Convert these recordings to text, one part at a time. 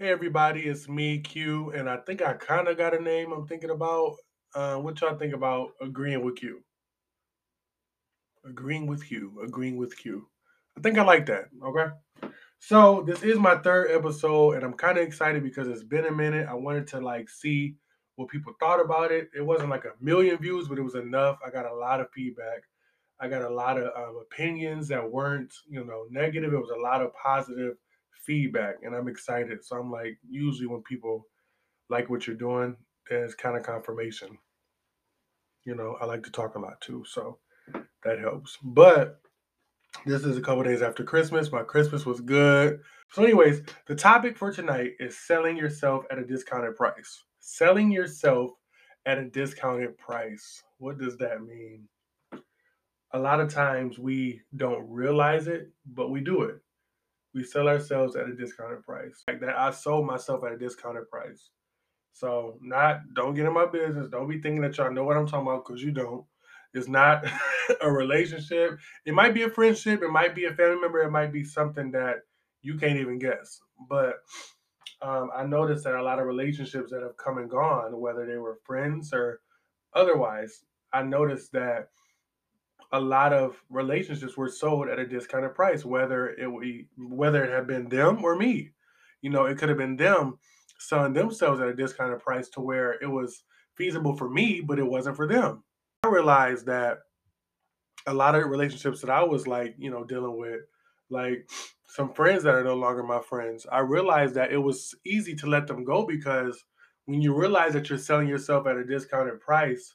Hey everybody, it's me, Q, and I think I kind of got a name I'm thinking about. Uh, what y'all think about agreeing with Q? Agreeing with Q, agreeing with Q. I think I like that. Okay. So this is my third episode, and I'm kind of excited because it's been a minute. I wanted to like see what people thought about it. It wasn't like a million views, but it was enough. I got a lot of feedback. I got a lot of um, opinions that weren't, you know, negative. It was a lot of positive feedback, and I'm excited. So I'm like, usually when people like what you're doing, there's kind of confirmation. You know, I like to talk a lot too, so that helps. But this is a couple days after Christmas. My Christmas was good. So, anyways, the topic for tonight is selling yourself at a discounted price. Selling yourself at a discounted price. What does that mean? A lot of times we don't realize it, but we do it we sell ourselves at a discounted price. Like that, I sold myself at a discounted price. So, not don't get in my business. Don't be thinking that y'all know what I'm talking about because you don't. It's not a relationship. It might be a friendship. It might be a family member. It might be something that you can't even guess. But um, I noticed that a lot of relationships that have come and gone, whether they were friends or otherwise, I noticed that a lot of relationships were sold at a discounted price, whether it we whether it had been them or me. You know, it could have been them selling themselves at a discounted price to where it was feasible for me, but it wasn't for them. I realized that a lot of relationships that I was like, you know, dealing with, like some friends that are no longer my friends, I realized that it was easy to let them go because when you realize that you're selling yourself at a discounted price,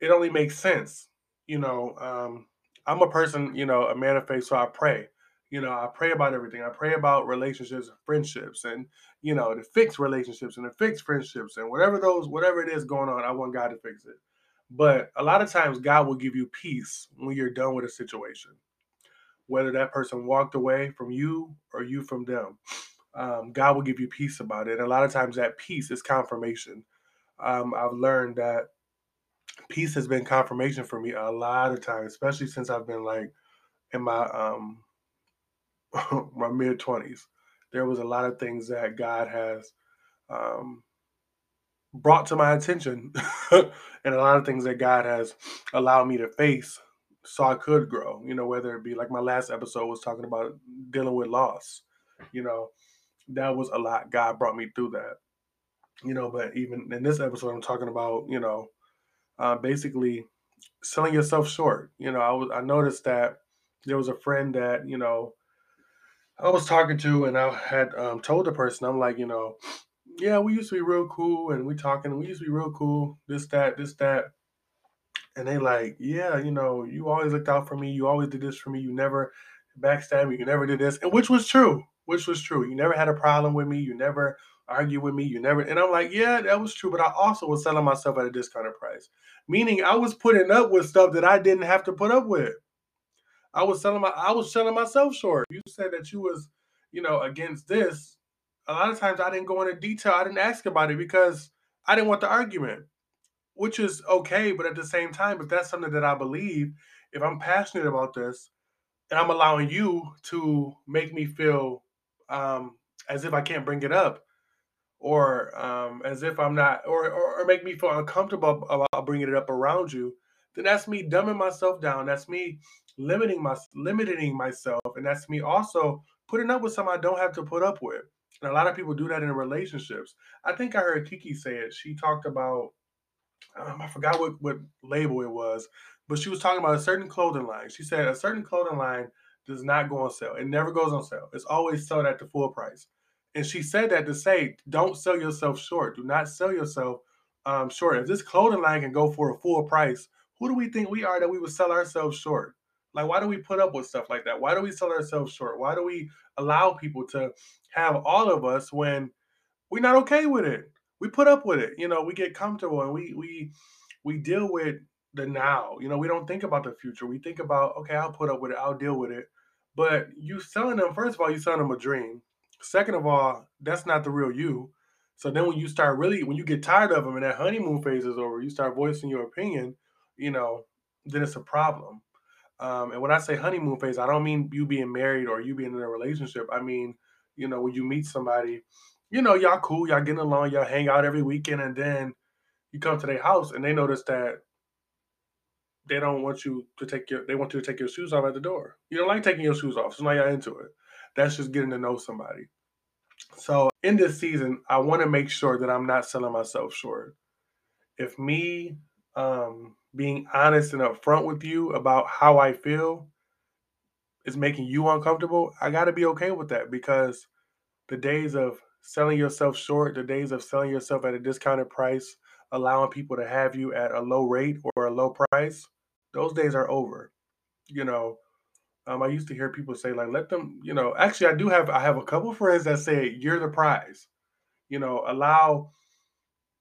it only makes sense you know, um, I'm a person, you know, a man of faith, so I pray. You know, I pray about everything. I pray about relationships, and friendships, and you know, to fix relationships and to fix friendships and whatever those, whatever it is going on, I want God to fix it. But a lot of times, God will give you peace when you're done with a situation, whether that person walked away from you or you from them. Um, God will give you peace about it. And a lot of times, that peace is confirmation. Um, I've learned that peace has been confirmation for me a lot of times, especially since I've been like in my um my mid twenties. There was a lot of things that God has um brought to my attention and a lot of things that God has allowed me to face so I could grow, you know, whether it be like my last episode was talking about dealing with loss, you know, that was a lot. God brought me through that, you know, but even in this episode, I'm talking about, you know, uh, basically selling yourself short. You know, I was I noticed that there was a friend that you know I was talking to, and I had um, told the person, I'm like, you know, yeah, we used to be real cool, and we talking, we used to be real cool, this that, this that, and they like, yeah, you know, you always looked out for me, you always did this for me, you never backstabbed me, you never did this, and which was true, which was true. You never had a problem with me, you never argue with me. You never. And I'm like, yeah, that was true. But I also was selling myself at a discounted price, meaning I was putting up with stuff that I didn't have to put up with. I was selling my, I was selling myself short. You said that you was, you know, against this. A lot of times I didn't go into detail. I didn't ask about it because I didn't want the argument, which is okay. But at the same time, if that's something that I believe, if I'm passionate about this, and I'm allowing you to make me feel um, as if I can't bring it up, or um, as if I'm not, or, or, or make me feel uncomfortable about bringing it up around you, then that's me dumbing myself down. That's me limiting my limiting myself, and that's me also putting up with something I don't have to put up with. And a lot of people do that in relationships. I think I heard Kiki say it. She talked about, um, I forgot what, what label it was, but she was talking about a certain clothing line. She said a certain clothing line does not go on sale. It never goes on sale. It's always sold at the full price. And she said that to say, don't sell yourself short. Do not sell yourself um, short. If this clothing line can go for a full price, who do we think we are that we would sell ourselves short? Like, why do we put up with stuff like that? Why do we sell ourselves short? Why do we allow people to have all of us when we're not okay with it? We put up with it. You know, we get comfortable and we we we deal with the now. You know, we don't think about the future. We think about, okay, I'll put up with it, I'll deal with it. But you selling them, first of all, you selling them a dream. Second of all, that's not the real you. So then when you start really, when you get tired of them and that honeymoon phase is over, you start voicing your opinion, you know, then it's a problem. Um, and when I say honeymoon phase, I don't mean you being married or you being in a relationship. I mean, you know, when you meet somebody you know, y'all cool, y'all getting along, y'all hang out every weekend, and then you come to their house and they notice that they don't want you to take your they want you to take your shoes off at the door. You don't like taking your shoes off, so now you're into it. That's just getting to know somebody. So in this season, I want to make sure that I'm not selling myself short. If me um, being honest and upfront with you about how I feel is making you uncomfortable, I got to be okay with that because the days of selling yourself short, the days of selling yourself at a discounted price, allowing people to have you at a low rate or a low price, those days are over. You know, um, I used to hear people say like, let them, you know, actually I do have I have a couple friends that say you're the prize. You know, allow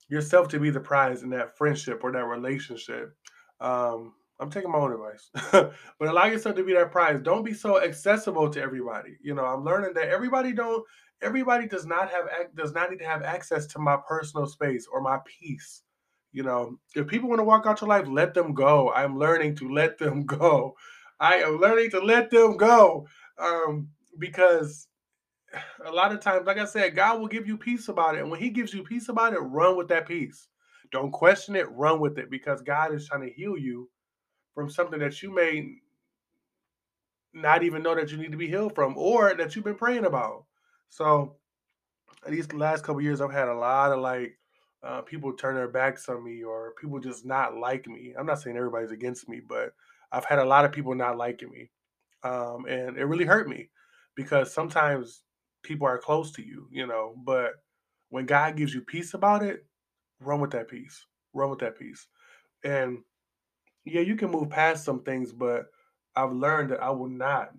yourself to be the prize in that friendship or that relationship. Um, I'm taking my own advice, but allow yourself to be that prize. Don't be so accessible to everybody. You know, I'm learning that everybody don't, everybody does not have does not need to have access to my personal space or my peace. You know, if people want to walk out your life, let them go. I'm learning to let them go. I am learning to let them go um, because a lot of times, like I said, God will give you peace about it. And when He gives you peace about it, run with that peace. Don't question it, run with it because God is trying to heal you from something that you may not even know that you need to be healed from or that you've been praying about. So, these last couple years, I've had a lot of like uh, people turn their backs on me or people just not like me. I'm not saying everybody's against me, but I've had a lot of people not liking me. Um, and it really hurt me because sometimes people are close to you, you know, but when God gives you peace about it, run with that peace. Run with that peace. And yeah, you can move past some things, but I've learned that I will not,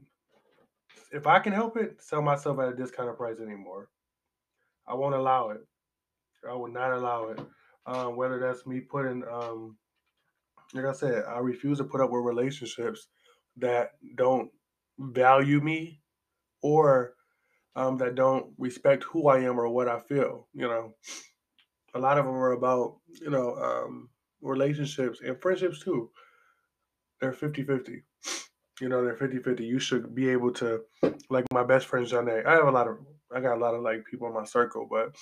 if I can help it, sell myself at a discounted price anymore. I won't allow it. I will not allow it. Um, whether that's me putting, um, like I said, I refuse to put up with relationships that don't value me or um, that don't respect who I am or what I feel. You know, a lot of them are about, you know, um, relationships and friendships too. They're 50 50. You know, they're 50 50. You should be able to, like my best friend, Janae. I have a lot of, I got a lot of like people in my circle, but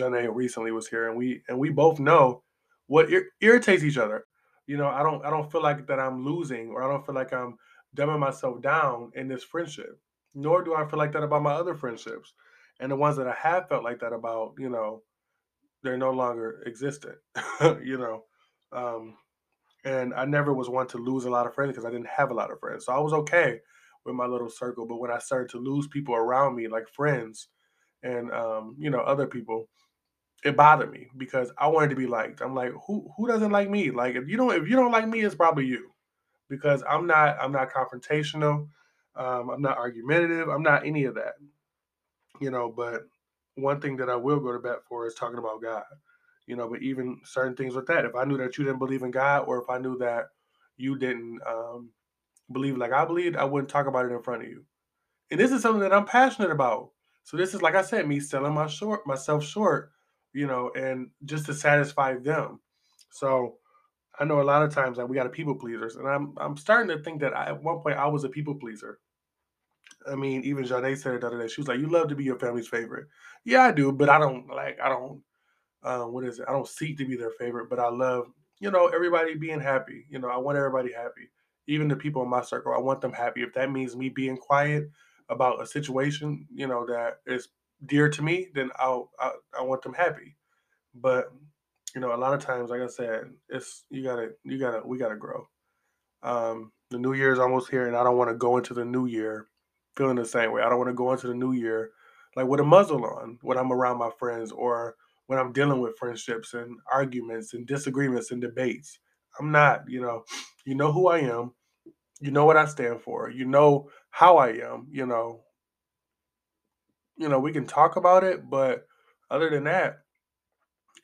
Janae recently was here and we, and we both know what ir- irritates each other. You know, I don't, I don't feel like that I'm losing or I don't feel like I'm dumbing myself down in this friendship nor do I feel like that about my other friendships. And the ones that I have felt like that about, you know, they're no longer existent, you know. Um, and I never was one to lose a lot of friends because I didn't have a lot of friends. So I was okay with my little circle. But when I started to lose people around me, like friends and um, you know, other people, it bothered me because I wanted to be liked. I'm like, who who doesn't like me? Like if you don't if you don't like me, it's probably you. Because I'm not I'm not confrontational. Um, I'm not argumentative. I'm not any of that. You know, but one thing that I will go to bat for is talking about God. You know, but even certain things with that, if I knew that you didn't believe in God, or if I knew that you didn't um, believe like I believed, I wouldn't talk about it in front of you. And this is something that I'm passionate about. So this is like I said, me selling my short myself short, you know, and just to satisfy them. So I know a lot of times that we got a people pleasers, and I'm I'm starting to think that I, at one point I was a people pleaser. I mean, even Janae said it the other day. She was like, "You love to be your family's favorite." Yeah, I do, but I don't like. I don't. Um, what is it? I don't seek to be their favorite, but I love, you know, everybody being happy. You know, I want everybody happy, even the people in my circle. I want them happy. If that means me being quiet about a situation, you know, that is dear to me, then I'll I, I want them happy. But you know, a lot of times, like I said, it's you gotta you gotta we gotta grow. Um, the new year is almost here, and I don't want to go into the new year feeling the same way. I don't want to go into the new year like with a muzzle on when I'm around my friends or when I'm dealing with friendships and arguments and disagreements and debates. I'm not, you know, you know who I am. You know what I stand for. You know how I am, you know. You know, we can talk about it, but other than that,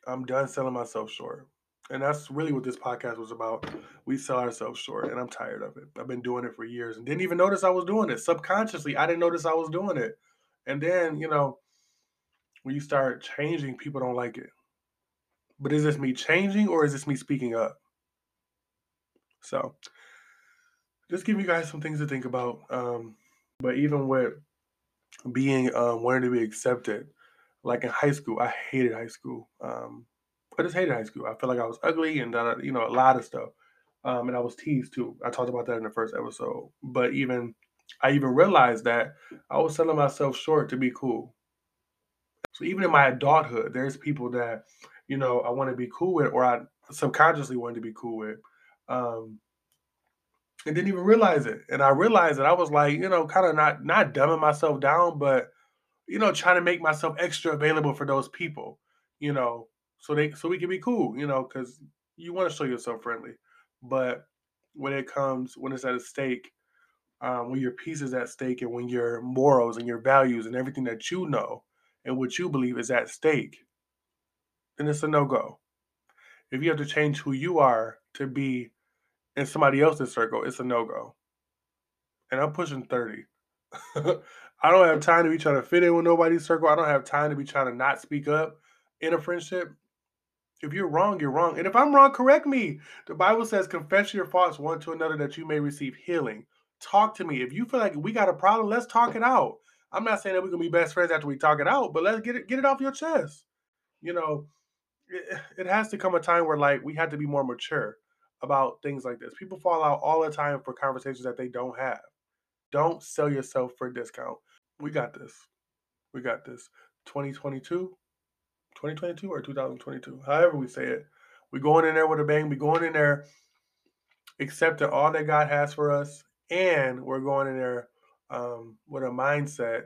I'm done selling myself short. And that's really what this podcast was about. We sell ourselves short, and I'm tired of it. I've been doing it for years and didn't even notice I was doing it. Subconsciously, I didn't notice I was doing it. And then, you know, when you start changing, people don't like it. But is this me changing or is this me speaking up? So, just give you guys some things to think about. Um, but even with being um, wanting to be accepted, Like in high school, I hated high school. Um, I just hated high school. I felt like I was ugly and you know a lot of stuff. Um, and I was teased too. I talked about that in the first episode. But even I even realized that I was selling myself short to be cool. So even in my adulthood, there's people that you know I want to be cool with, or I subconsciously wanted to be cool with. Um, and didn't even realize it. And I realized that I was like, you know, kind of not not dumbing myself down, but you know, trying to make myself extra available for those people, you know, so they so we can be cool, you know, because you want to show yourself friendly. But when it comes when it's at a stake, um, when your peace is at stake, and when your morals and your values and everything that you know and what you believe is at stake, then it's a no go. If you have to change who you are to be in somebody else's circle, it's a no go. And I'm pushing 30. I don't have time to be trying to fit in with nobody's circle. I don't have time to be trying to not speak up in a friendship. If you're wrong, you're wrong. And if I'm wrong, correct me. The Bible says, confess your faults one to another that you may receive healing. Talk to me. If you feel like we got a problem, let's talk it out. I'm not saying that we're gonna be best friends after we talk it out, but let's get it get it off your chest. You know, it, it has to come a time where like we have to be more mature about things like this. People fall out all the time for conversations that they don't have. Don't sell yourself for a discount. We got this. We got this. 2022, 2022 or 2022, however we say it. We're going in there with a bang. We're going in there accepting all that God has for us, and we're going in there um, with a mindset.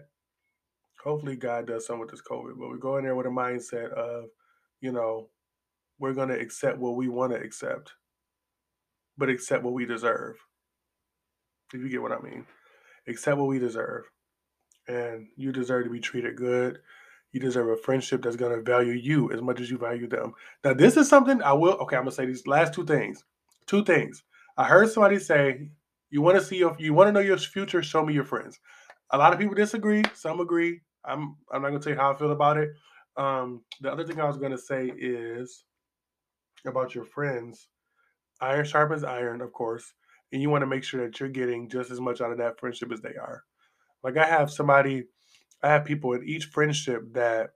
Hopefully, God does something with this COVID, but we go in there with a mindset of, you know, we're going to accept what we want to accept but accept what we deserve. If you get what I mean, accept what we deserve. And you deserve to be treated good. You deserve a friendship that's going to value you as much as you value them. Now, this is something I will, okay, I'm going to say these last two things. Two things. I heard somebody say, you want to see your, you want to know your future, show me your friends. A lot of people disagree. Some agree. I'm, I'm not going to tell you how I feel about it. Um, the other thing I was going to say is about your friends iron sharpens iron, of course, and you want to make sure that you're getting just as much out of that friendship as they are. Like I have somebody, I have people in each friendship that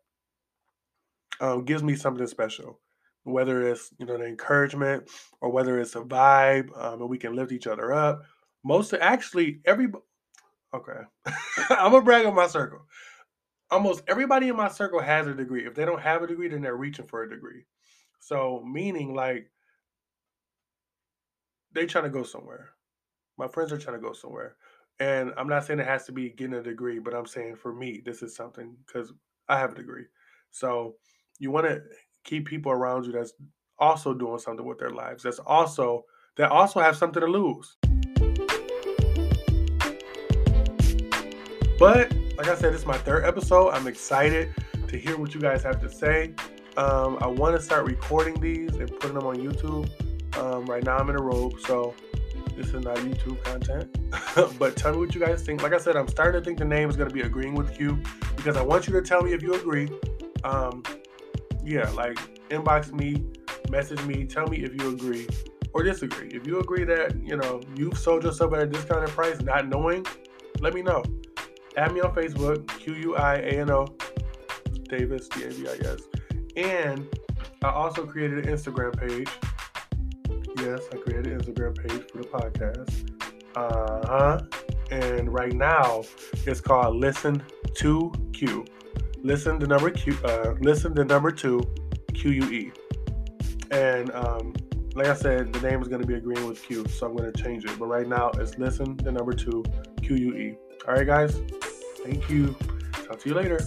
um, gives me something special, whether it's you know the encouragement or whether it's a vibe, um, and we can lift each other up. Most actually every okay, I'm gonna brag on my circle. Almost everybody in my circle has a degree. If they don't have a degree, then they're reaching for a degree. So meaning like they trying to go somewhere. My friends are trying to go somewhere. And I'm not saying it has to be getting a degree, but I'm saying for me, this is something because I have a degree. So you want to keep people around you that's also doing something with their lives. That's also that also have something to lose. But like I said, this is my third episode. I'm excited to hear what you guys have to say. Um, I want to start recording these and putting them on YouTube. Um, right now I'm in a robe, so this is not YouTube content. but tell me what you guys think. Like I said, I'm starting to think the name is going to be agreeing with Q because I want you to tell me if you agree. Um, yeah, like inbox me, message me, tell me if you agree or disagree. If you agree that you know you've sold yourself at a discounted price, not knowing, let me know. Add me on Facebook, Q U I A N O Davis D A V I S, and I also created an Instagram page yes, I created an Instagram page for the podcast. Uh huh. And right now, it's called Listen to Q. Listen the number Q. Uh, listen the number two, Q U E. And um, like I said, the name is going to be agreeing with Q, so I'm going to change it. But right now, it's Listen the number two, Q U E. All right, guys. Thank you. Talk to you later.